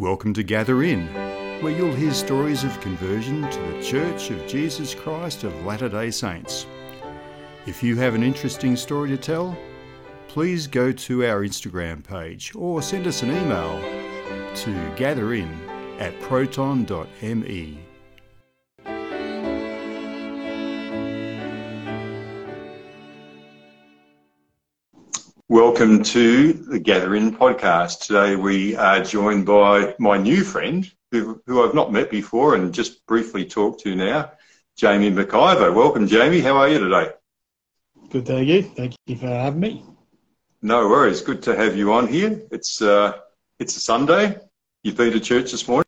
Welcome to Gather In, where you'll hear stories of conversion to the Church of Jesus Christ of Latter day Saints. If you have an interesting story to tell, please go to our Instagram page or send us an email to gatherin at proton.me. Welcome to the Gathering podcast. Today we are joined by my new friend, who, who I've not met before and just briefly talked to now, Jamie McIvor. Welcome, Jamie. How are you today? Good, thank you. Thank you for having me. No worries. Good to have you on here. It's uh, it's a Sunday. You've been to church this morning?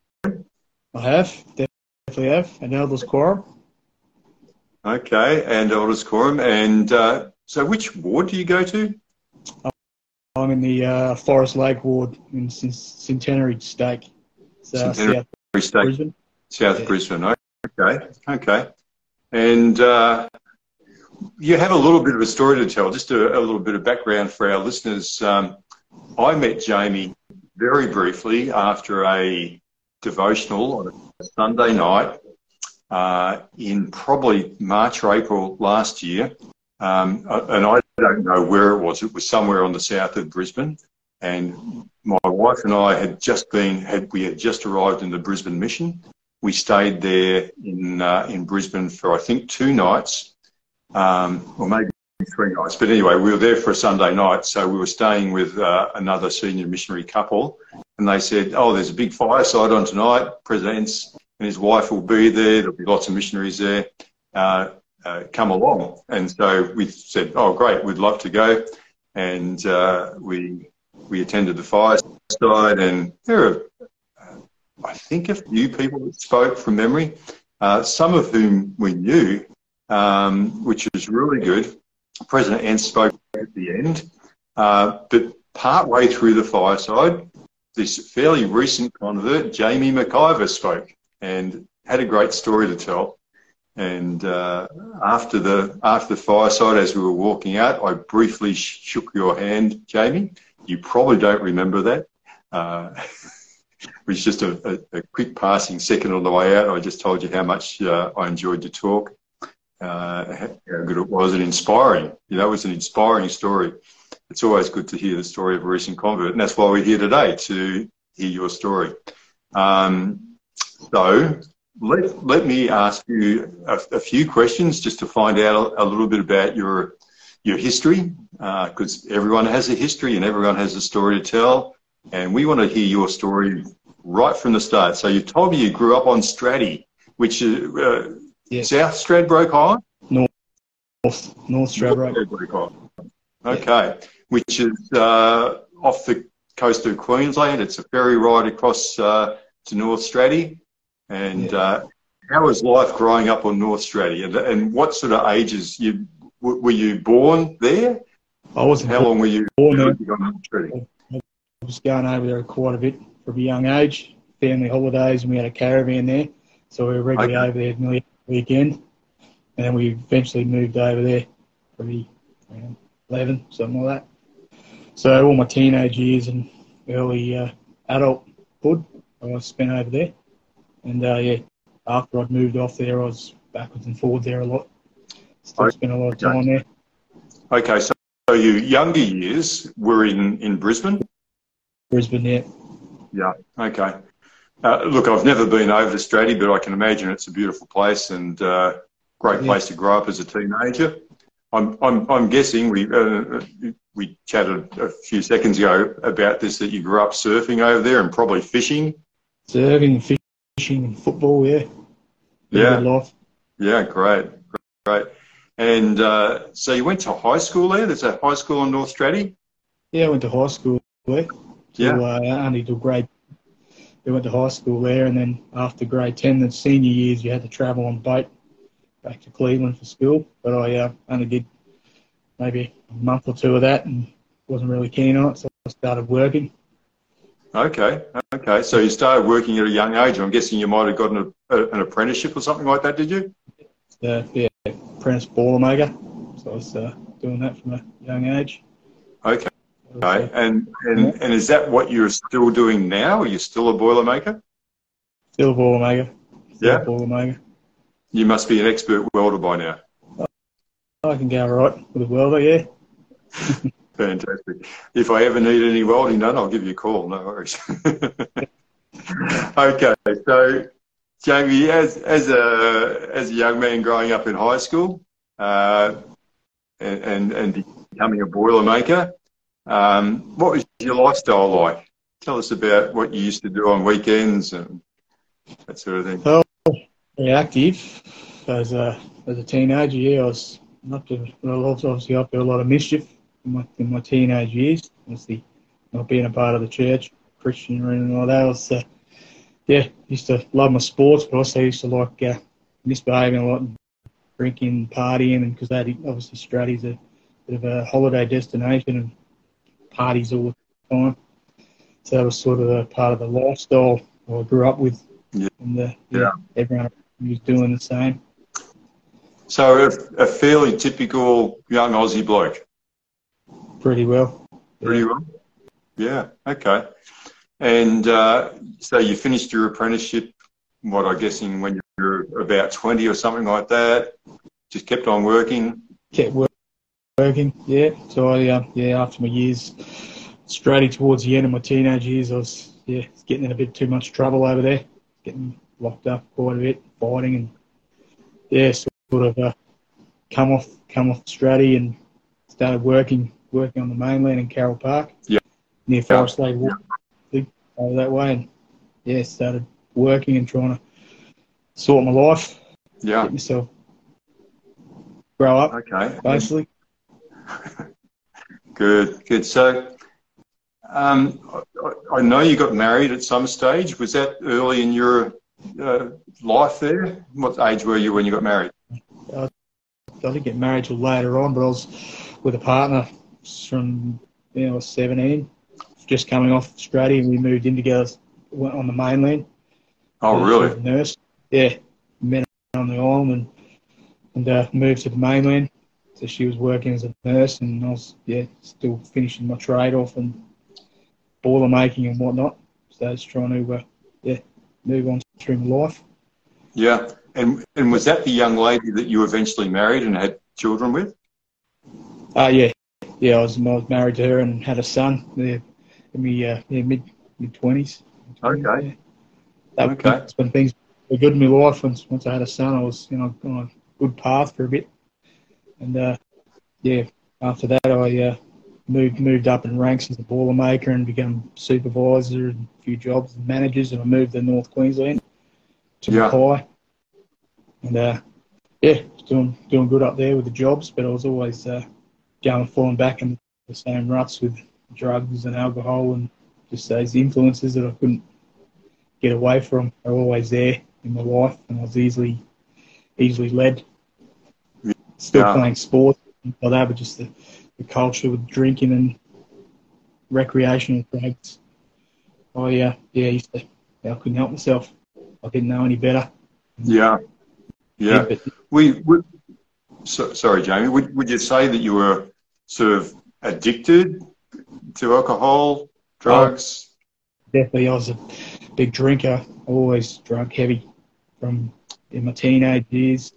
I have, definitely have, and Elders Quorum. Okay, and Elders Quorum. And uh, so which ward do you go to? I'm in the uh, Forest Lake ward in Centenary Stake. Centenary South Stake, Brisbane. South yeah. Brisbane. Okay, okay. And uh, you have a little bit of a story to tell, just a, a little bit of background for our listeners. Um, I met Jamie very briefly after a devotional on a Sunday night uh, in probably March or April last year. Um, and I don't know where it was. It was somewhere on the south of Brisbane. And my wife and I had just been, had, we had just arrived in the Brisbane mission. We stayed there in, uh, in Brisbane for, I think, two nights, um, or maybe three nights. But anyway, we were there for a Sunday night. So we were staying with uh, another senior missionary couple. And they said, oh, there's a big fireside on tonight. President's and his wife will be there. There'll be lots of missionaries there. Uh, uh, come along. And so we said, oh, great, we'd love to go. And uh, we, we attended the fireside, and there are, uh, I think, a few people that spoke from memory, uh, some of whom we knew, um, which was really good. President Ent spoke at the end, uh, but partway through the fireside, this fairly recent convert, Jamie McIvor, spoke and had a great story to tell. And uh, after the after the fireside, as we were walking out, I briefly shook your hand, Jamie. You probably don't remember that. Uh, it was just a, a, a, quick passing second on the way out. I just told you how much uh, I enjoyed your talk, uh, how good it was, and inspiring. You know, it was an inspiring story. It's always good to hear the story of a recent convert, and that's why we're here today to hear your story. Um, so let, let me ask you a, a, few questions just to find out a, a little bit about your your history, because uh, everyone has a history and everyone has a story to tell, and we want to hear your story right from the start. So you told me you grew up on Straddie, which is uh, yes. South Stradbroke High, North North Stradbroke. High. Okay, yeah. which is uh, off the coast of Queensland. It's a ferry ride across uh, to North Straddie. And yeah. uh, how was life growing up on North Straddie? And, and what sort of ages you were you born there? I wasn't. How long were you born there? I was going over there quite a bit from a young age. Family holidays, and we had a caravan there, so we were regularly okay. over there nearly every weekend. And then we eventually moved over there, probably around 11, something like that. So all my teenage years and early uh, adulthood, I spent over there. And uh, yeah, after I'd moved off there, I was backwards and forwards there a lot. Still okay. spent a lot of time there. Okay, so, so your younger years were in, in Brisbane? Brisbane, yeah. Yeah, okay. Uh, look, I've never been over to Straddie, but I can imagine it's a beautiful place and uh, great yeah. place to grow up as a teenager. I'm, I'm, I'm guessing we, uh, we chatted a few seconds ago about this that you grew up surfing over there and probably fishing. Surfing, fishing fishing and football. Yeah. Yeah. Life. Yeah. Great. Great. And uh, so you went to high school there. There's a high school in North Straddie. Yeah, I went to high school there. yeah. Uh, only till grade. We went to high school there, and then after grade ten, the senior years, you had to travel on boat back to Cleveland for school. But I uh, only did maybe a month or two of that, and wasn't really keen on it, so I started working. Okay, okay. So you started working at a young age. I'm guessing you might have gotten a, a, an apprenticeship or something like that, did you? Yeah, yeah, apprentice boilermaker. So I was uh, doing that from a young age. Okay, Okay, and and, and is that what you're still doing now? Are you still a boilermaker? Still a boilermaker. Still yeah. A boilermaker. You must be an expert welder by now. I can go right with a welder, yeah. Fantastic. If I ever need any welding done, I'll give you a call. No worries. okay, so Jamie, as as a as a young man growing up in high school, uh, and, and and becoming a boilermaker, um, what was your lifestyle like? Tell us about what you used to do on weekends and that sort of thing. Well, active as a as a teenager. Yeah, I was not to, well, obviously up to a lot of mischief in my, my teenage years. Obviously, not being a part of the church, Christian or anything like that. I was, uh, yeah, used to love my sports, but I also used to like uh, misbehaving a lot, and drinking, partying, and because that obviously Straddie's a bit of a holiday destination and parties all the time. So that was sort of a part of the lifestyle I grew up with. Yeah. And uh, yeah, yeah. everyone was doing the same. So a, a, fairly typical young Aussie bloke. Pretty well. Pretty yeah. well. Yeah. Okay. And uh, so you finished your apprenticeship. What I'm guessing when you were about 20 or something like that. Just kept on working. Kept working. Yeah. So I uh, yeah after my years, straight towards the end of my teenage years, I was yeah getting in a bit too much trouble over there, getting locked up quite a bit, fighting and yeah. Sort of uh, come off come off Straddie and started working working on the mainland in Carole Park. Yeah. Near Forest Lake Walk, yeah. over that way, and yeah, started working and trying to sort my life. Yeah. Get myself grow up. Okay. Basically. good. Good. So. Um, I, I know you got married at some stage. Was that early in your uh, life there? What age were you when you got married? I didn't get married till later on, but I was with a partner from know, I was 17, just coming off Australia, and we moved in together went on the mainland. Oh, really? Nurse. Yeah, met on the island and, and uh, moved to the mainland. So she was working as a nurse, and I was yeah still finishing my trade off and boiler making and whatnot. So I was trying to uh, yeah move on through my life. Yeah. And and was that the young lady that you eventually married and had children with? Uh, yeah. Yeah, I was, I was married to her and had a son yeah, in my uh, yeah, mid mid twenties. Okay. Yeah. That, okay. That's when things were good in my life. Once once I had a son, I was you know on a good path for a bit, and uh, yeah, after that I uh, moved moved up in ranks as a boiler maker and became supervisor and a few jobs and managers, and I moved to North Queensland to yeah. Mackay and uh, yeah, doing doing good up there with the jobs, but I was always uh, going falling back in the same ruts with drugs and alcohol and just those influences that I couldn't get away from They're always there in my life, and I was easily easily led. Still yeah. playing sport like that, but just the, the culture with drinking and recreational drugs. Oh yeah, yeah, I used to, yeah, I couldn't help myself. I didn't know any better. Yeah. Yeah. We, we so, sorry, Jamie. Would, would you say that you were sort of addicted to alcohol, drugs? Oh, definitely. I was a big drinker. Always drunk heavy from in my teenage years.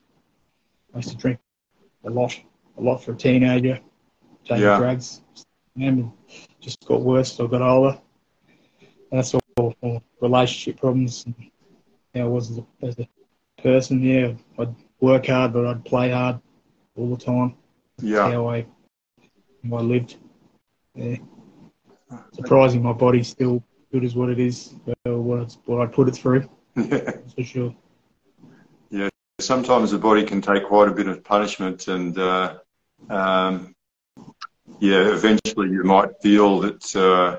I used to drink a lot, a lot for a teenager. Taking yeah. drugs, and just got worse as I got older. And that's all, all relationship problems. And how I was as a, as a person. Yeah, I'd work hard, but I'd play hard all the time. Yeah. That's how I, I lived. Yeah. Surprising, my body's still good as what it is, what, it's, what I put it through. Yeah. For sure. Yeah. Sometimes the body can take quite a bit of punishment, and uh, um, yeah, eventually you might feel that uh,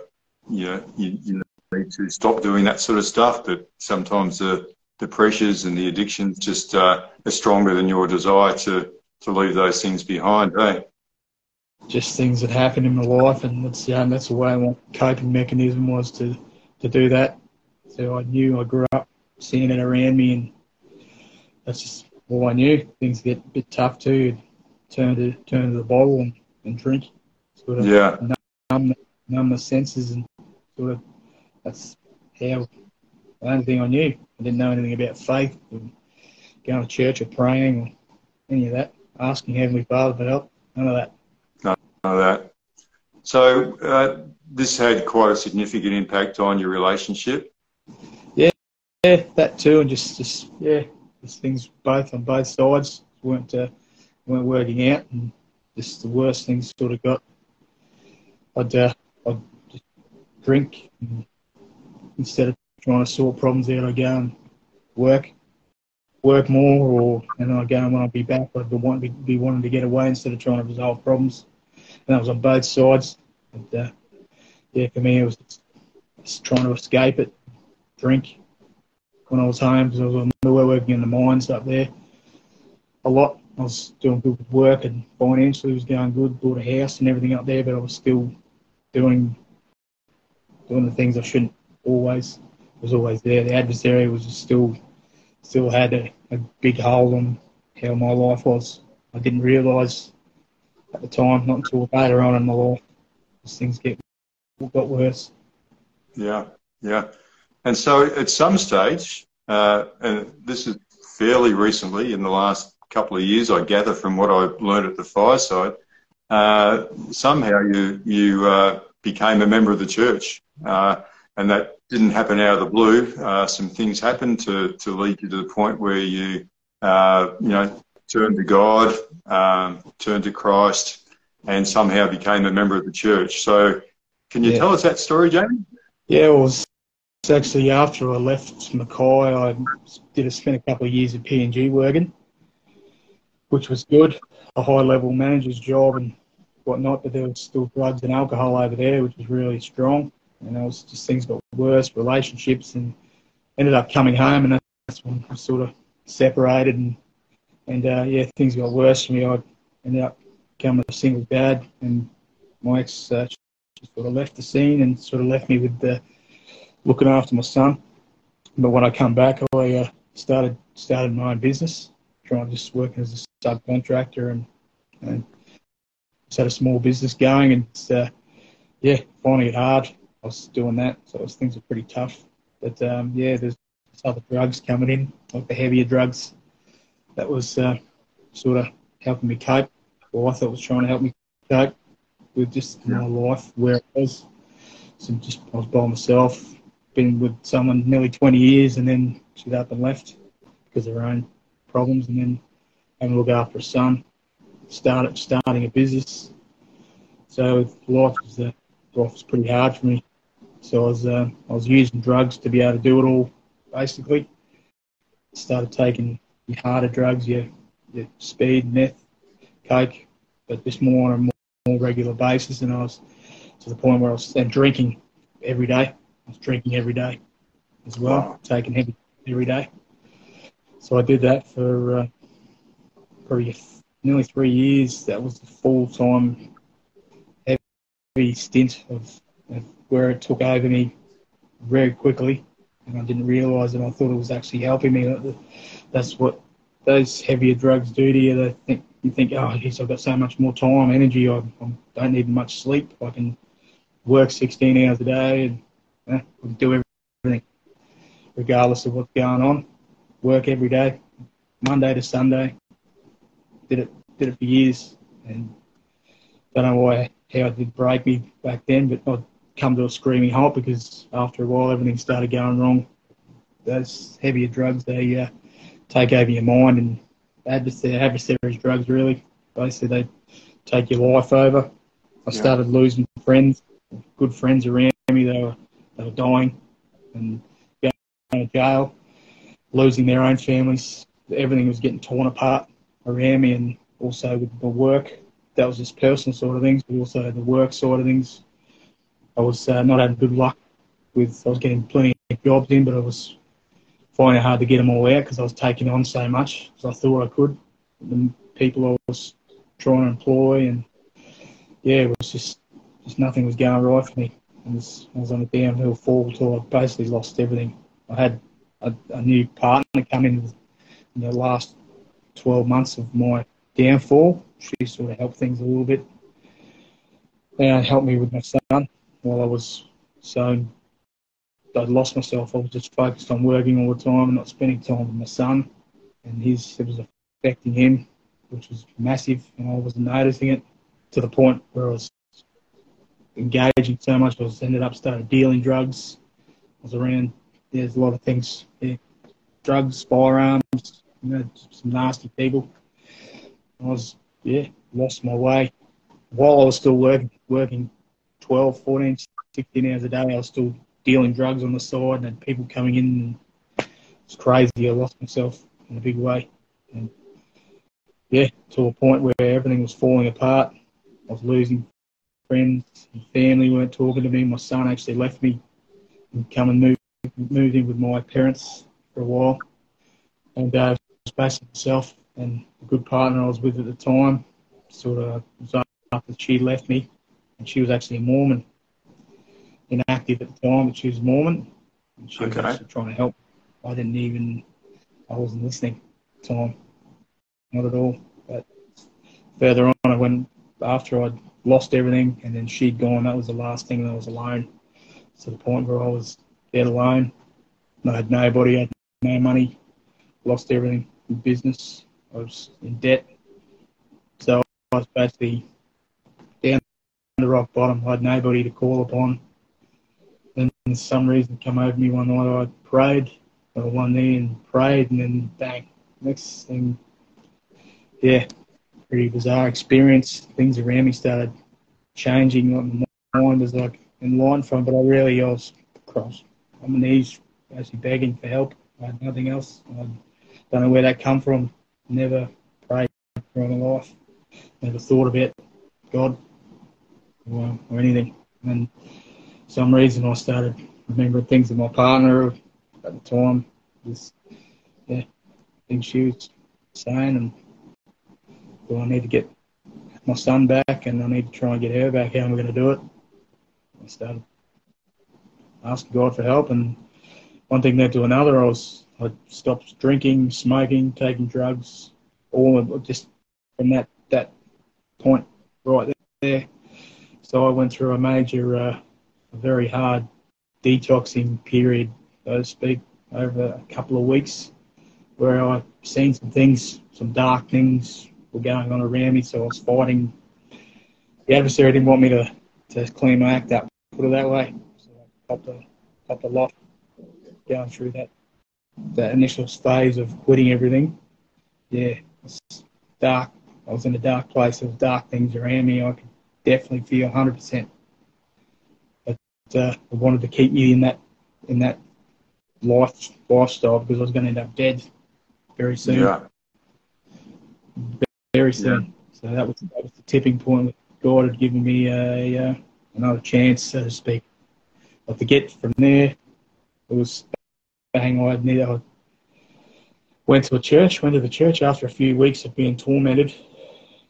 you, know, you, you need to stop doing that sort of stuff, but sometimes the the pressures and the addictions just uh, are stronger than your desire to to leave those things behind, eh? Just things that happened in my life, and that's yeah, that's the way my coping mechanism was to to do that. So I knew I grew up seeing it around me, and that's just all I knew. Things get a bit tough too. Turn to turn to the bottle and, and drink. Sort of yeah. Numb numb the senses and sort of that's how the only thing I knew. I didn't know anything about faith, or going to church or praying or any of that. Asking Heavenly Father for help, none of that. Of that. So uh, this had quite a significant impact on your relationship. Yeah, yeah, that too, and just, just yeah, just things both on both sides weren't uh, weren't working out, and just the worst things sort of got. I'd uh, I'd drink instead of trying to sort problems out. I'd go and work, work more, or and I'd go and when I'd be back, I'd be wanting, be wanting to get away instead of trying to resolve problems. That was on both sides. And, uh, yeah, for me, it was just trying to escape it, drink when I was home because I was on working in the mines up there a lot. I was doing good work and financially was going good, bought a house and everything up there, but I was still doing doing the things I shouldn't always was always there. The adversary was still still had a, a big hold on how my life was. I didn't realise at the time, not until later on in my life, as things get got worse. Yeah, yeah. And so at some stage, uh, and this is fairly recently in the last couple of years, I gather from what I learned at the fireside, uh, somehow you you uh, became a member of the church, uh, and that didn't happen out of the blue. Uh, some things happened to to lead you to the point where you uh, you know turned to God, um, turned to Christ, and somehow became a member of the church. So, can you yeah. tell us that story, Jamie? Yeah, it was actually after I left Mackay. I did a, spent a couple of years at PNG working which was good. A high level manager's job and whatnot, but there was still drugs and alcohol over there, which was really strong. And it was just things got worse, relationships, and ended up coming home, and that's when I sort of separated, and and uh, yeah, things got worse for me. I ended up becoming a single dad, and my ex uh, sort of left the scene and sort of left me with the looking after my son. But when I come back, I uh, started started my own business, trying to just working as a subcontractor and, and just had a small business going and uh, yeah, finding it hard. I was doing that, so was, things were pretty tough. But um, yeah, there's other drugs coming in, like the heavier drugs. That was uh, sort of helping me cope, or I thought was trying to help me cope with just yeah. my life where I was. So just I was by myself, been with someone nearly 20 years, and then she's up and left because of her own problems, and then having to look after a son, started starting a business. So life was uh, life was pretty hard for me. So I was uh, I was using drugs to be able to do it all, basically. Started taking your harder drugs, your, your speed, meth, coke, but just more on a more, regular basis. And I was to the point where I was then drinking every day. I was drinking every day as well, wow. taking heavy every day. So I did that for uh, probably nearly three years. That was the full time heavy stint of, of, where it took over me very quickly, and I didn't realise it. I thought it was actually helping me. That's what those heavier drugs do to you. They think you think, oh, geez, I've got so much more time, energy. I, I don't need much sleep. I can work 16 hours a day and do everything, regardless of what's going on. Work every day, Monday to Sunday, did it did it for years, and don't know why how it did break me back then, but I'd come to a screaming halt because after a while everything started going wrong. Those heavier drugs they uh, take over your mind, and adversary, adversaries drugs really basically they take your life over. I yeah. started losing friends, good friends around me. They were they were dying and going to jail, losing their own families. Everything was getting torn apart around me and also with the work. That was just personal sort of things, but also the work side of things. I was uh, not having good luck with, I was getting plenty of jobs in, but I was finding it hard to get them all out because I was taking on so much as I thought I could. The people I was trying to employ and yeah, it was just, just nothing was going right for me. I was, I was on a downhill fall until I basically lost everything. I had a, a new partner come in in the last 12 months of my downfall. She sort of helped things a little bit and helped me with my son. While I was so I'd lost myself. I was just focused on working all the time and not spending time with my son. And his it was affecting him, which was massive, and I wasn't noticing it to the point where I was engaging so much. I was ended up started dealing drugs. I was around. There's a lot of things. Yeah, drugs, firearms, you know, some nasty people. I was yeah lost my way while I was still working working 12, 14, 16 hours a day. I was still dealing drugs on the side and people coming in. And it's crazy. I lost myself in a big way. And yeah, to a point where everything was falling apart. I was losing friends family weren't talking to me. My son actually left me and come and move, moved in with my parents for a while. And uh, I was basically myself and a good partner I was with at the time. Sort of was after she left me, and she was actually a Mormon inactive at the time, but she was Mormon. And she okay. was actually trying to help. I didn't even, I wasn't listening at the time. Not at all. But further on, I went, after I'd lost everything and then she'd gone, that was the last thing that I was alone. To the point where I was dead alone. I had nobody, I had no money, lost everything in business. I was in debt. So I was basically rock bottom. I had nobody to call upon then some reason come over me one night. I prayed, I one knee and prayed, and then bang. Next thing, yeah, pretty bizarre experience. Things around me started changing. My mind was like in line from, but I really I was cross on my knees, actually begging for help. I had nothing else. I don't know where that come from. Never prayed for my life. Never thought about God or, or anything. And some reason I started remembering things with my partner at the time. Just yeah, things she was saying, and well, I need to get my son back, and I need to try and get her back. How am I going to do it? I started asking God for help, and one thing led to another. I was I stopped drinking, smoking, taking drugs, all of, just from that that point right there. So I went through a major uh, very hard detoxing period, so to speak, over a couple of weeks, where I've seen some things, some dark things were going on around me. So I was fighting. The adversary didn't want me to, to clean my act up, put it that way. So I popped a, popped a lot going through that that initial phase of quitting everything. Yeah, it's dark. I was in a dark place. There was dark things around me. I could definitely feel 100% uh, I wanted to keep you in that in that life lifestyle because I was going to end up dead very soon. Yeah. Very soon. Yeah. So that was that was the tipping point. God had given me a uh, another chance, so to speak. But to get from there, it was bang. I need. I went to a church. Went to the church after a few weeks of being tormented.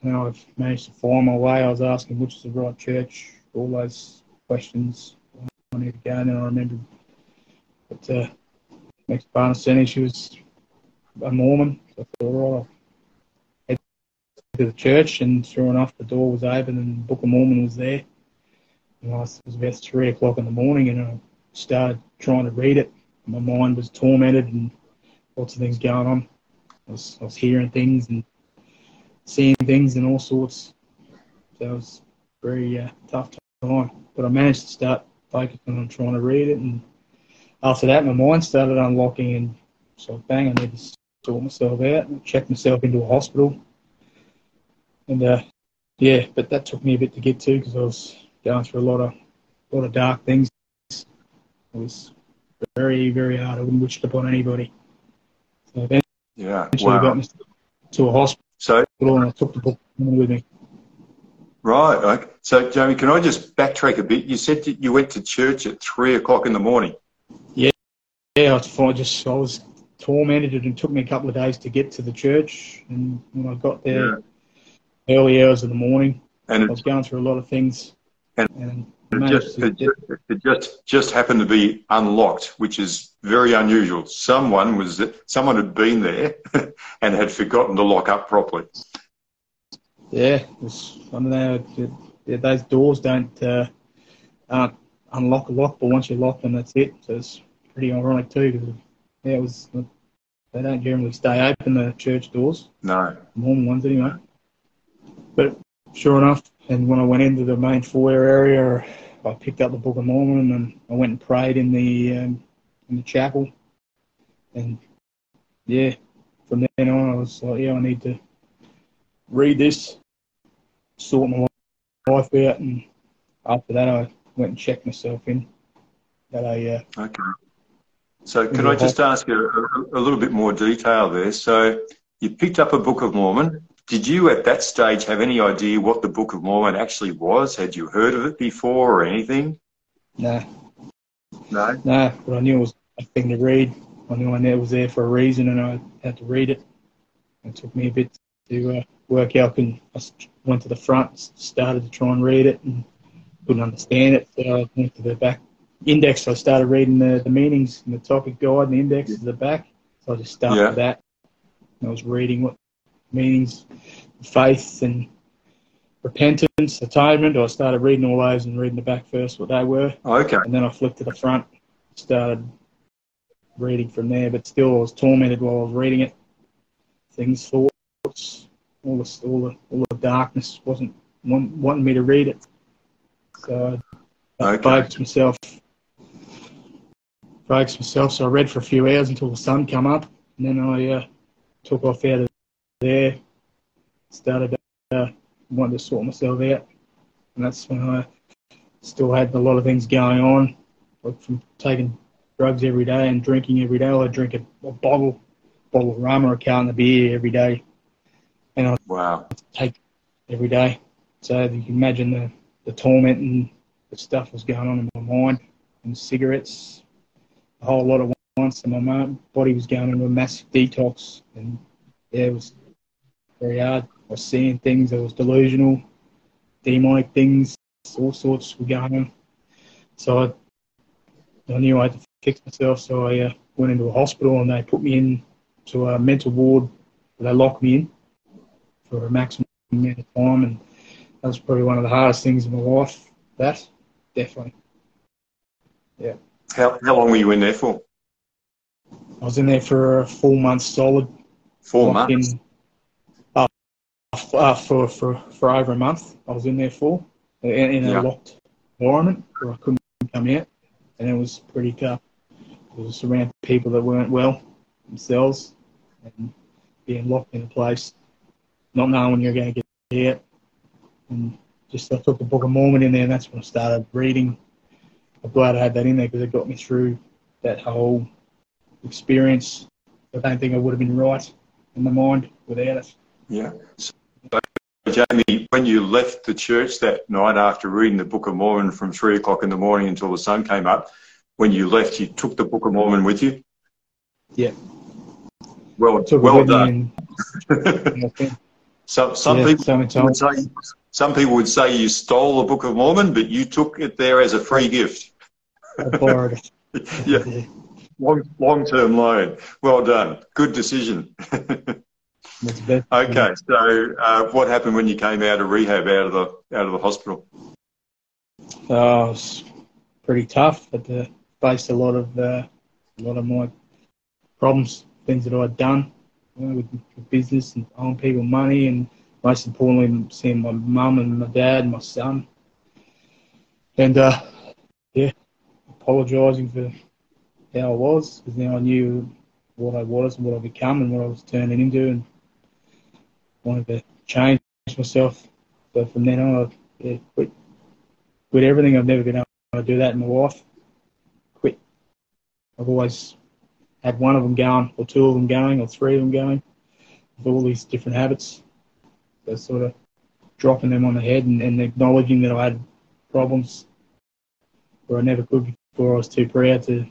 Now I've managed to find my way. I was asking which is the right church. All those questions I need to go. And I remember that uh, next saying she was a Mormon. So I thought, all right, I'll to the church, and sure enough, the door was open and the Book of Mormon was there. And I was, it was about three o'clock in the morning, and I started trying to read it. My mind was tormented and lots of things going on. I was, I was hearing things and seeing things and all sorts. So it was very uh, tough time. But I managed to start focusing on trying to read it. And after that, my mind started unlocking, and so bang, I need to sort myself out and check myself into a hospital. And uh, yeah, but that took me a bit to get to because I was going through a lot of a lot of dark things. It was very, very hard. I wouldn't wish it upon anybody. So eventually, yeah, wow. got me to a hospital, and I took the with me. Right. Okay. So, Jamie, can I just backtrack a bit? You said that you went to church at three o'clock in the morning. Yeah. Yeah. I was just I was tormented, and it took me a couple of days to get to the church. And when I got there, yeah. early hours of the morning, and I was going through a lot of things. And, and it, just, it, just, it just just happened to be unlocked, which is very unusual. Someone was someone had been there and had forgotten to lock up properly yeah, I don't know. Those doors don't uh, aren't unlock a lock, but once you lock them, that's it. So it's pretty ironic too, because yeah, it was they don't generally stay open the church doors. No. Mormon ones anyway. But sure enough, and when I went into the main foyer area, I picked up the Book of Mormon and I went and prayed in the um, in the chapel. And yeah, from then on, I was like, yeah, I need to read this, sort my life out, and after that, I went and checked myself in. That I uh, okay. So, could I just ask you a, a, little bit more detail there? So, you picked up a Book of Mormon. Did you at that stage have any idea what the Book of Mormon actually was? Had you heard of it before or anything? No. No? No, but I knew it was a thing to read. I knew I knew it was there for a reason and I had to read it. It took me a bit to uh, work out and I went to the front, started to try and read it and couldn't understand it. So I went to the back index. I started reading the, the meanings and the topic guide and the index is the back. So I just started yeah. that. I was reading what meanings, faith and repentance, atonement. I started reading all those and reading the back first what they were. Okay. And then I flipped to the front, started reading from there. But still, I was tormented while I was reading it. Things, thoughts, all the all the all the darkness wasn't wanting me to read it. So I okay. focused myself. Focused myself. So I read for a few hours until the sun come up, and then I uh, took off out of there, started uh, wanting to sort myself out, and that's when I still had a lot of things going on, like from taking drugs every day and drinking every day. I drink a, a bottle, bottle of rum or a carton of beer every day, and I wow. take every day. So you can imagine the, the torment and the stuff was going on in my mind, and cigarettes, a whole lot of once, and my body was going into a massive detox, and yeah, it was very hard. I was seeing things that was delusional, demonic things, all sorts were going on. So I, I knew I had to fix myself. So I uh, went into a hospital and they put me in to a mental ward. They locked me in for a maximum amount of time, and that was probably one of the hardest things in my life. That definitely, yeah. How how long were you in there for? I was in there for a full month solid. Four months. In, uh, for, for, for over a month. I was in there for in, in a yeah. locked environment where I couldn't come out, and it was pretty tough. It was around people that weren't well themselves, and being locked in a place, not knowing when you're going to get out, and just I took the Book of Mormon in there, and that's when I started reading. I'm glad I had that in there because it got me through that whole experience. I don't think I would have been right in the mind without it. Yeah. So Jamie, when you left the church that night after reading the Book of Mormon from three o'clock in the morning until the sun came up, when you left, you took the Book of Mormon with you? Yeah. Well, well done. some some yeah, people would say some people would say you stole the Book of Mormon, but you took it there as a free gift. I borrowed it. yeah. Long long term loan. Well done. Good decision. Okay, so uh, what happened when you came out of rehab, out of the out of the hospital? Uh, it was pretty tough. But uh, faced a lot of uh, a lot of my problems, things that I'd done you know, with, with business and owing people money, and most importantly, seeing my mum and my dad and my son. And uh, yeah, apologising for how I was because now I knew what I was and what I'd become and what I was turning into, and wanted to change myself. So from then on, I quit, quit everything. I've never been able to do that in my life. Quit. I've always had one of them going, or two of them going, or three of them going, with all these different habits. So sort of dropping them on the head and, and acknowledging that I had problems where I never could before. I was too proud to.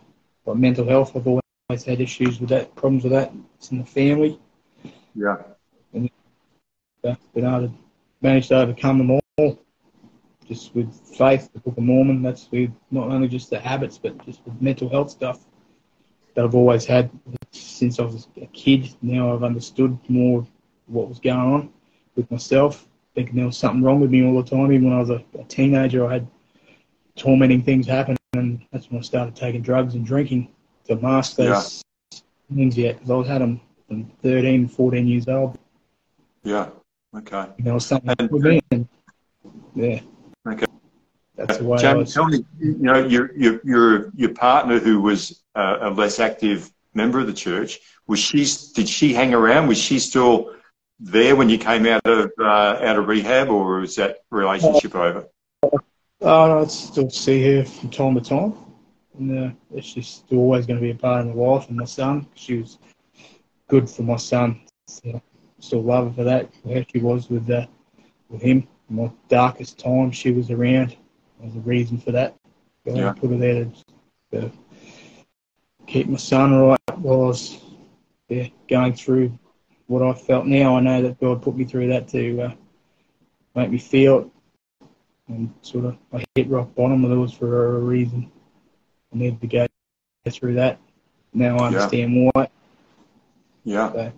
But mental health, I've always had issues with that, problems with that. It's in the family. Yeah been able to manage to overcome them all just with faith, the Book of Mormon. That's with not only just the habits, but just with mental health stuff that I've always had since I was a kid. Now I've understood more what was going on with myself, thinking there was something wrong with me all the time. Even when I was a, a teenager, I had tormenting things happen, and that's when I started taking drugs and drinking to mask those yeah. things. Yet, because I was had them from 13, 14 years old. Yeah. Okay. You know, something and, yeah. Okay. That's the way Jamie, was... tell me, you know, your your your your partner who was uh, a less active member of the church was she? Did she hang around? Was she still there when you came out of uh, out of rehab, or was that relationship uh, over? Uh, I still see her from time to time, and uh, she's still always going to be a part of my life and my son. She was good for my son. So still love her for that. How she was with uh, with him. In my darkest time, she was around. There's a reason for that. yeah. put her there to, to keep my son right while I was yeah, going through what I felt now. I know that God put me through that to uh, make me feel it. And sort of, I hit rock bottom, but it was for a reason. I needed to go through that. Now I understand yeah. why. Yeah. So,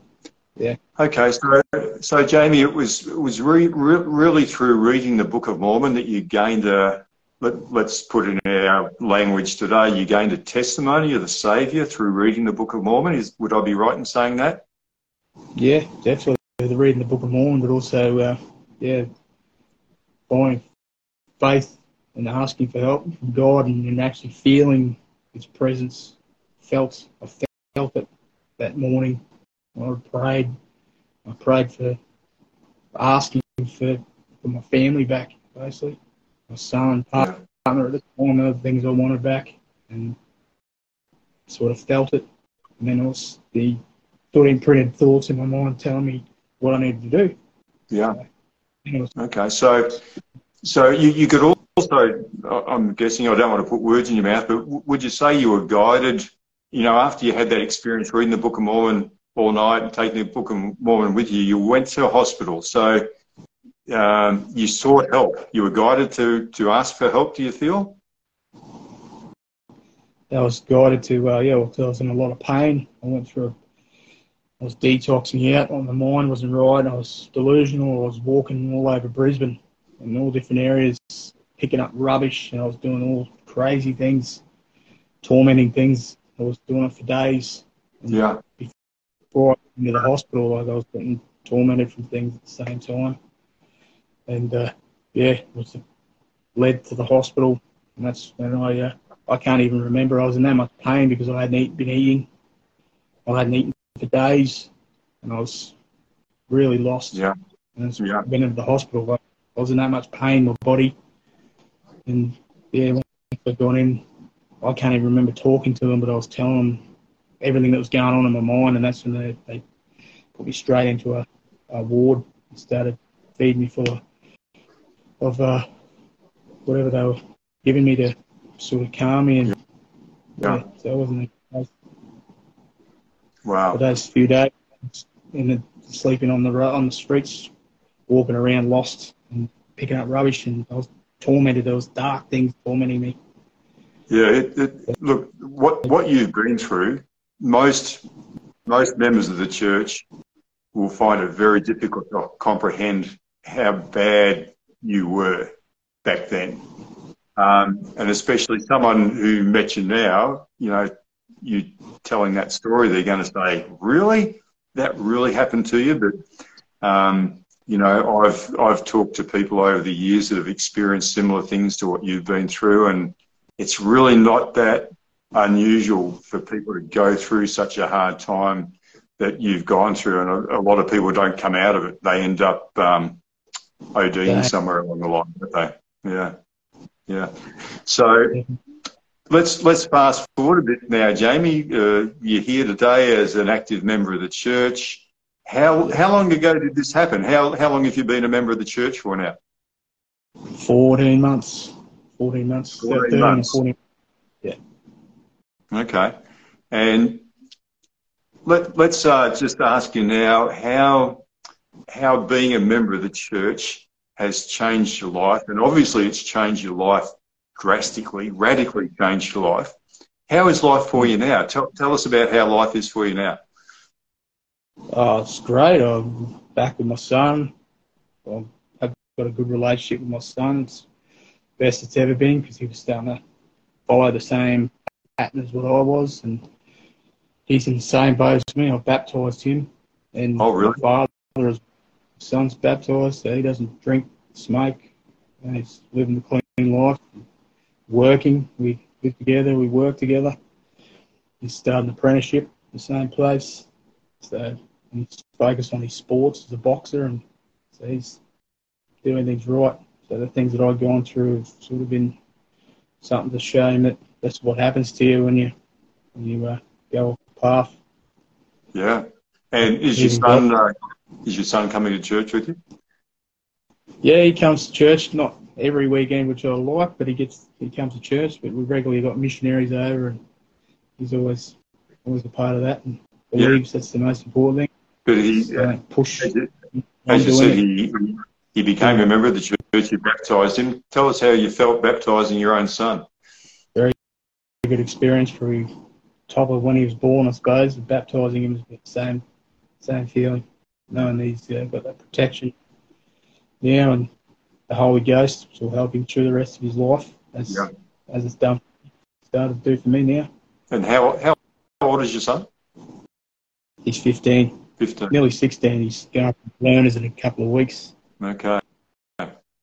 yeah. Okay, so so Jamie, it was it was re, re, really through reading the Book of Mormon that you gained a let, us put it in our language today. You gained a testimony of the Saviour through reading the Book of Mormon. Is would I be right in saying that? Yeah, definitely. The reading the Book of Mormon, but also uh, yeah, finding faith and asking for help from God and, and actually feeling His presence. Felt I felt it that morning I prayed. I prayed for asking for, for my family back, basically. My son, partner at the time, other things I wanted back, and sort of felt it. And then it was the thought imprinted thoughts in my mind telling me what I needed to do. Yeah. was, okay, so so you, you could also, I'm guessing, I don't want to put words in your mouth, but would you say you were guided, you know, after you had that experience reading the Book of Mormon, all night and taking the Book of Mormon with you, you went to a hospital. So um, you sought help. You were guided to, to ask for help, do you feel? I was guided to, uh, yeah, well, I was in a lot of pain. I went through, I was detoxing out. My mind wasn't right. I was delusional. I was walking all over Brisbane in all different areas, picking up rubbish. And I was doing all crazy things, tormenting things. I was doing it for days. Yeah brought into the hospital. Like I was getting tormented from things at the same time, and uh, yeah, was led to the hospital, and that's when I uh, I can't even remember. I was in that much pain because I hadn't been eating. I hadn't eaten for days, and I was really lost. Yeah. And that's yeah. went into the hospital. I was in that much pain, my body, and yeah, when I got in, I can't even remember talking to them, but I was telling them everything that was going on in my mind, and that's when they, they put me straight into a, a ward and started feeding me full of, of uh, whatever they were giving me to sort of calm me. And yeah, yeah so it wasn't. wow. For those few days, in the, sleeping on the on the streets, walking around lost and picking up rubbish, and I was tormented. There was dark things tormenting me. Yeah, it, it, look, what what you've been through most most members of the church will find it very difficult to comprehend how bad you were back then. Um, and especially someone who met you now, you know, you telling that story, they're going to say, really? That really happened to you? But, um, you know, I've, I've talked to people over the years that have experienced similar things to what you've been through. And it's really not that unusual for people to go through such a hard time that you've gone through, and a, a lot of people don't come out of it. They end up um, ODing yeah. somewhere along the line, don't they? Yeah, yeah. So let's let's fast forward a bit now, Jamie. Uh, you're here today as an active member of the church. How how long ago did this happen? How how long have you been a member of the church for now? Fourteen months. Fourteen months. 14 months. 14 Okay. And let, let's uh, just ask you now how, how being a member of the church has changed your life. And obviously, it's changed your life drastically, radically changed your life. How is life for you now? Tell, tell us about how life is for you now. Oh, it's great. I'm back with my son. I've got a good relationship with my son. It's best it's ever been because he was starting to follow the same pattern as what I was, and he's in the same boat as me. I baptised him, and oh, really? my father, his son's baptised, so he doesn't drink, smoke, and he's living the clean life, working. We live together, we work together. He's started an apprenticeship in the same place, so he's focused on his sports as a boxer, and so he's doing things right. So the things that I've gone through have sort of been something to show him that that's what happens to you when you when you uh, go off the path. Yeah, and is your son uh, is your son coming to church with you? Yeah, he comes to church not every weekend, which I like, but he gets he comes to church. But we've regularly got missionaries over, and he's always always a part of that and believes yeah. that's the most important thing. But he so, uh, push. As you, as you said, he he became a member of the church. You baptised him. Tell us how you felt baptising your own son. Very good experience for him. Top of when he was born, I suppose. Baptising him was the same same feeling, knowing he's uh, got that protection now, and the Holy Ghost will help him through the rest of his life, as yeah. as it's done started to do for me now. And how how old is your son? He's 15. 15. Nearly 16. He's going to learners in a couple of weeks. Okay.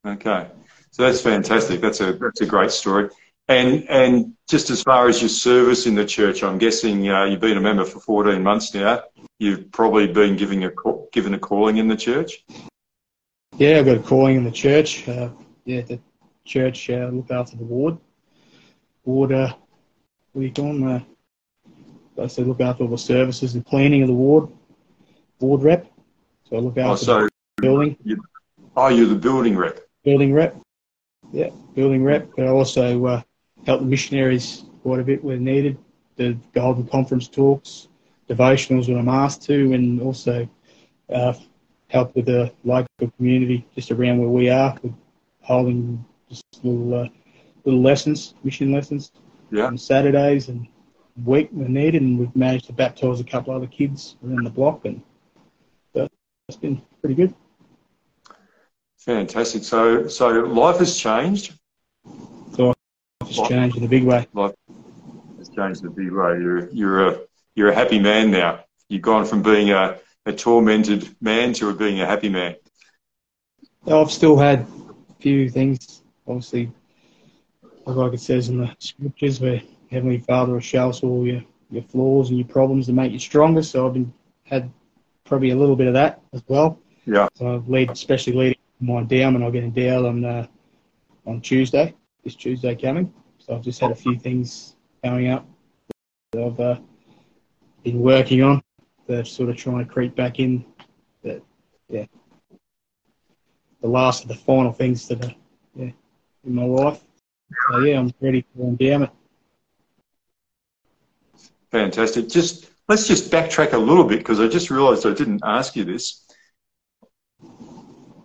Okay. So that's fantastic. That's a that's a great story. And and just as far as your service in the church, I'm guessing uh, you've been a member for 14 months now. You've probably been giving a given a calling in the church. Yeah, I've got a calling in the church. Uh, yeah, the church uh, look after the ward. Ward, uh, what do you call them? Uh, I say look after all the services and planning of the ward. Ward rep. So I look after oh, so the building. You, Oh, you're the building rep. Building rep. Yeah, building rep. But I also uh, help the missionaries quite a bit where needed. The Golden Conference talks, devotionals when I'm asked to, and also uh, help with the local community just around where we are, with holding just little uh, little lessons, mission lessons yeah. on Saturdays and week when needed. And we've managed to baptise a couple other kids around the block, and that's been pretty good. Fantastic. So, so life has changed. Life has life, changed in a big way. Life has changed in a big way. You're, you're a, you're a happy man now. You've gone from being a, a tormented man to being a happy man. I've still had a few things, obviously, like it says in the scriptures, where Heavenly Father will show us all your, your flaws and your problems to make you stronger. So I've been had probably a little bit of that as well. Yeah. So I've lead, especially leading my and I'll get endowed on uh, on Tuesday, this Tuesday coming. So I've just had a few things coming up that I've uh, been working on. They're sort of trying to creep back in. But yeah, the last of the final things that are yeah in my life. So yeah, I'm ready for endowment. Fantastic. Just let's just backtrack a little bit because I just realised I didn't ask you this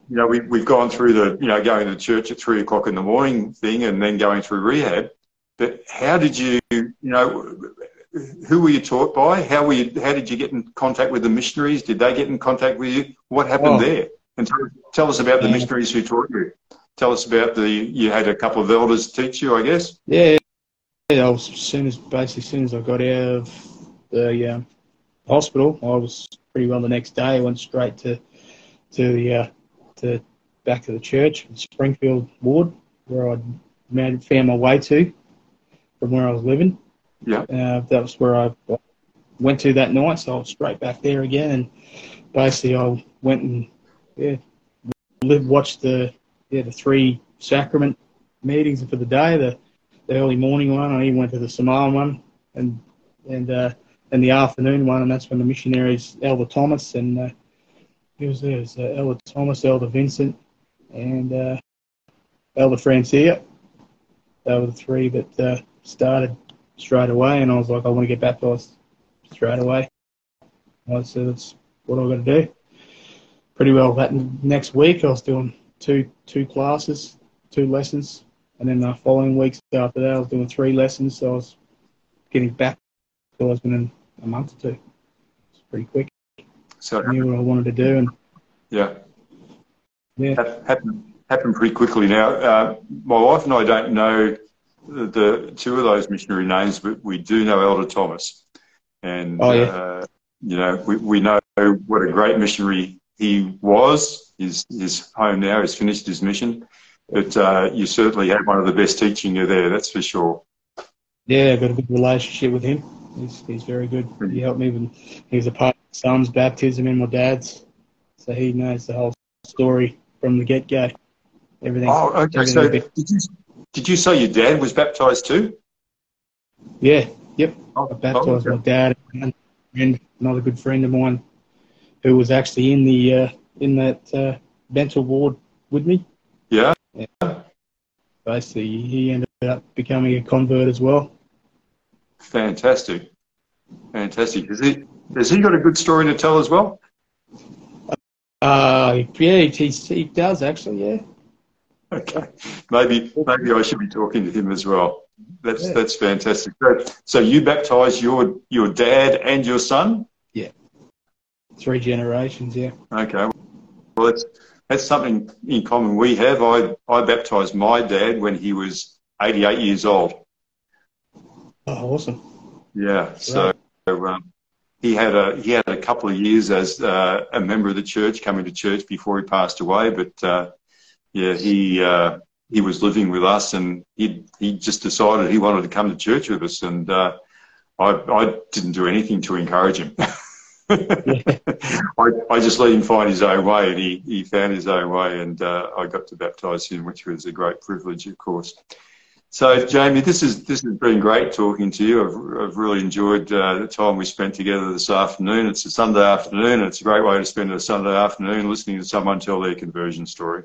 you know, we, we've gone through the, you know, going to church at three o'clock in the morning thing and then going through rehab. But how did you, you know, who were you taught by? How were you, how did you get in contact with the missionaries? Did they get in contact with you? What happened oh. there? And tell, tell, us about the missionaries who taught you. Tell us about the, you had a couple of elders teach you, I guess? Yeah. yeah I was, as soon as, basically, as soon as I got out of the um, hospital, I was pretty well the next day. I went straight to, to the, uh, to back to the church in Springfield Ward, where I'd made, found my way to from where I was living. Yeah. Uh, that was where I went to that night, so I was straight back there again. And basically, I went and yeah, lived, watched the yeah the three sacrament meetings for the day, the, the early morning one. I even went to the Samoan one, and and uh, and the afternoon one, and that's when the missionaries, Elder Thomas and uh, It was, uh, Elder Thomas, Elder Vincent, and uh, Elder Francia. They were the three that uh, started straight away, and I was like, I want to get baptized straight away. I said, that's what I've got to do. Pretty well that next week, I was doing two two classes, two lessons, and then the following weeks after that, I was doing three lessons. So I was getting was within a month or two. It's pretty quick. So I knew what I wanted to do, and yeah, yeah, happy, happened pretty quickly. Now, uh, my wife and I don't know the, the, two of those missionary names, but we do know Elder Thomas. And, oh, yeah. uh, you know, we, we know what a great missionary he was. His, his home now has finished his mission. But uh, you certainly had one of the best teaching you there, that's for sure. Yeah, I've got a good relationship with him. He's, he's very good. He helped me when he was a part son's baptism and my dad's. So he knows the whole story from the get go. Everything. Oh, okay. So did you, did you say your dad was baptized too? Yeah, yep. Oh, I baptized oh, okay. my dad and another good friend of mine who was actually in the uh, in that uh, mental ward with me. Yeah. yeah. Basically, he ended up becoming a convert as well. Fantastic, fantastic. Is he has he got a good story to tell as well? Uh, yeah, he, he does actually. Yeah. Okay, maybe maybe I should be talking to him as well. That's yeah. that's fantastic. So you baptised your your dad and your son. Yeah, three generations. Yeah. Okay, well that's that's something in common we have. I I baptised my dad when he was 88 years old. Oh, awesome. Yeah. So um, he had a he had a couple of years as uh, a member of the church, coming to church before he passed away. But uh, yeah, he uh, he was living with us, and he he just decided he wanted to come to church with us, and uh, I I didn't do anything to encourage him. I, I just let him find his own way, and he, he found his own way, and uh, I got to baptise him, which was a great privilege, of course. So, Jamie, this is this has been great talking to you. I've, I've really enjoyed uh, the time we spent together this afternoon. It's a Sunday afternoon, and it's a great way to spend a Sunday afternoon listening to someone tell their conversion story.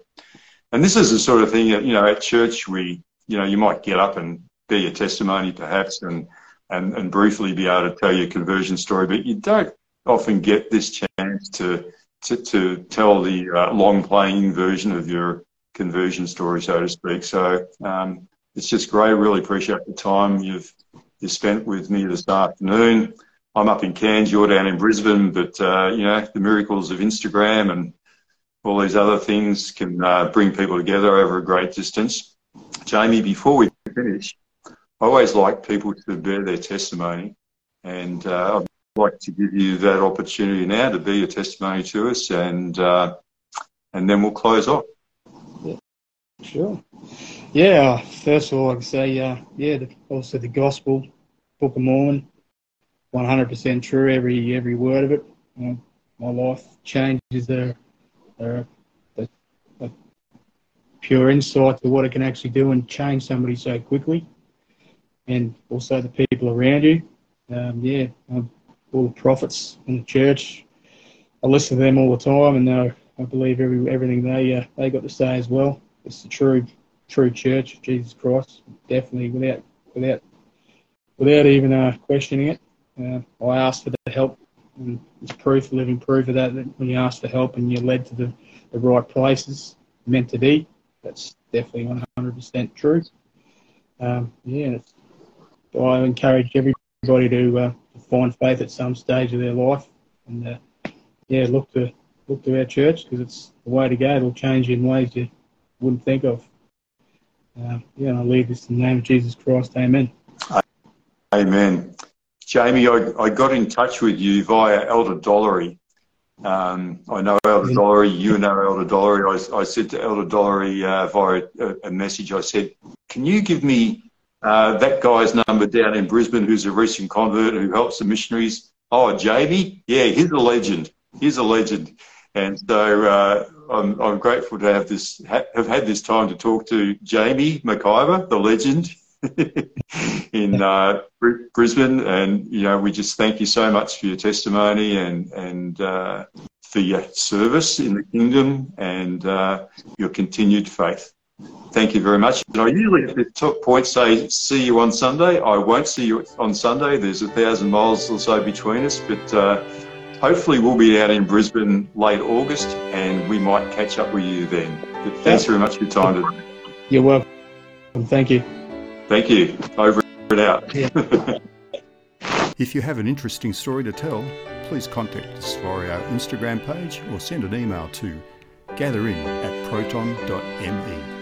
And this is the sort of thing that you know at church we, you know, you might get up and be your testimony perhaps, and and and briefly be able to tell your conversion story, but you don't often get this chance to to, to tell the uh, long playing version of your conversion story, so to speak. So. Um, it's just great. Really appreciate the time you've you spent with me this afternoon. I'm up in Cairns, you're down in Brisbane, but uh, you know the miracles of Instagram and all these other things can uh, bring people together over a great distance. Jamie, before we finish, I always like people to bear their testimony, and uh, I'd like to give you that opportunity now to be a testimony to us, and uh, and then we'll close off. Yeah, sure. Yeah, first of all, I can say, uh, yeah, the, also the Gospel, Book of Mormon, 100% true, every every word of it. Uh, my life changes a, a, a, a, pure insight to what it can actually do and change somebody so quickly, and also the people around you. Um, yeah, um, all the prophets in the church, I listen to them all the time, and uh, I believe every everything they uh, they got to say as well. It's the true true church of Jesus Christ, definitely without without without even uh, questioning it. Uh, I asked for the help, and it's proof, living proof of that. That when you ask for help and you're led to the, the right places, meant to be, that's definitely 100% true. Um, yeah, I encourage everybody to, uh, to, find faith at some stage of their life, and uh, yeah, look to look to our church because it's the way to go. It'll change you in ways you wouldn't think of. Uh, yeah, I'll leave this in the name of Jesus Christ. Amen. Amen. Jamie, I, I got in touch with you via Elder Dollery. Um, I know Elder Dollery, you know Elder Dollery. I, I said to Elder Dollery uh, via a, a, message, I said, can you give me uh, that guy's number down in Brisbane who's a recent convert who helps the missionaries? Oh, Jamie? Yeah, he's a legend. He's a legend. And so uh, I'm, I'm, grateful to have this have had this time to talk to Jamie McIvor, the legend in uh, Brisbane, and you know we just thank you so much for your testimony and and uh, for your service in the kingdom and uh, your continued faith. Thank you very much. And I usually at top point say see you on Sunday. I won't see you on Sunday. There's a thousand miles or so between us, but uh, hopefully we'll be out in Brisbane late August and we might catch up with you then. But thanks very much for your time today. You're welcome. Thank you. Thank you. Over and out. Yeah. if you have an interesting story to tell, please contact us via our Instagram page or send an email to gatherin at proton.me.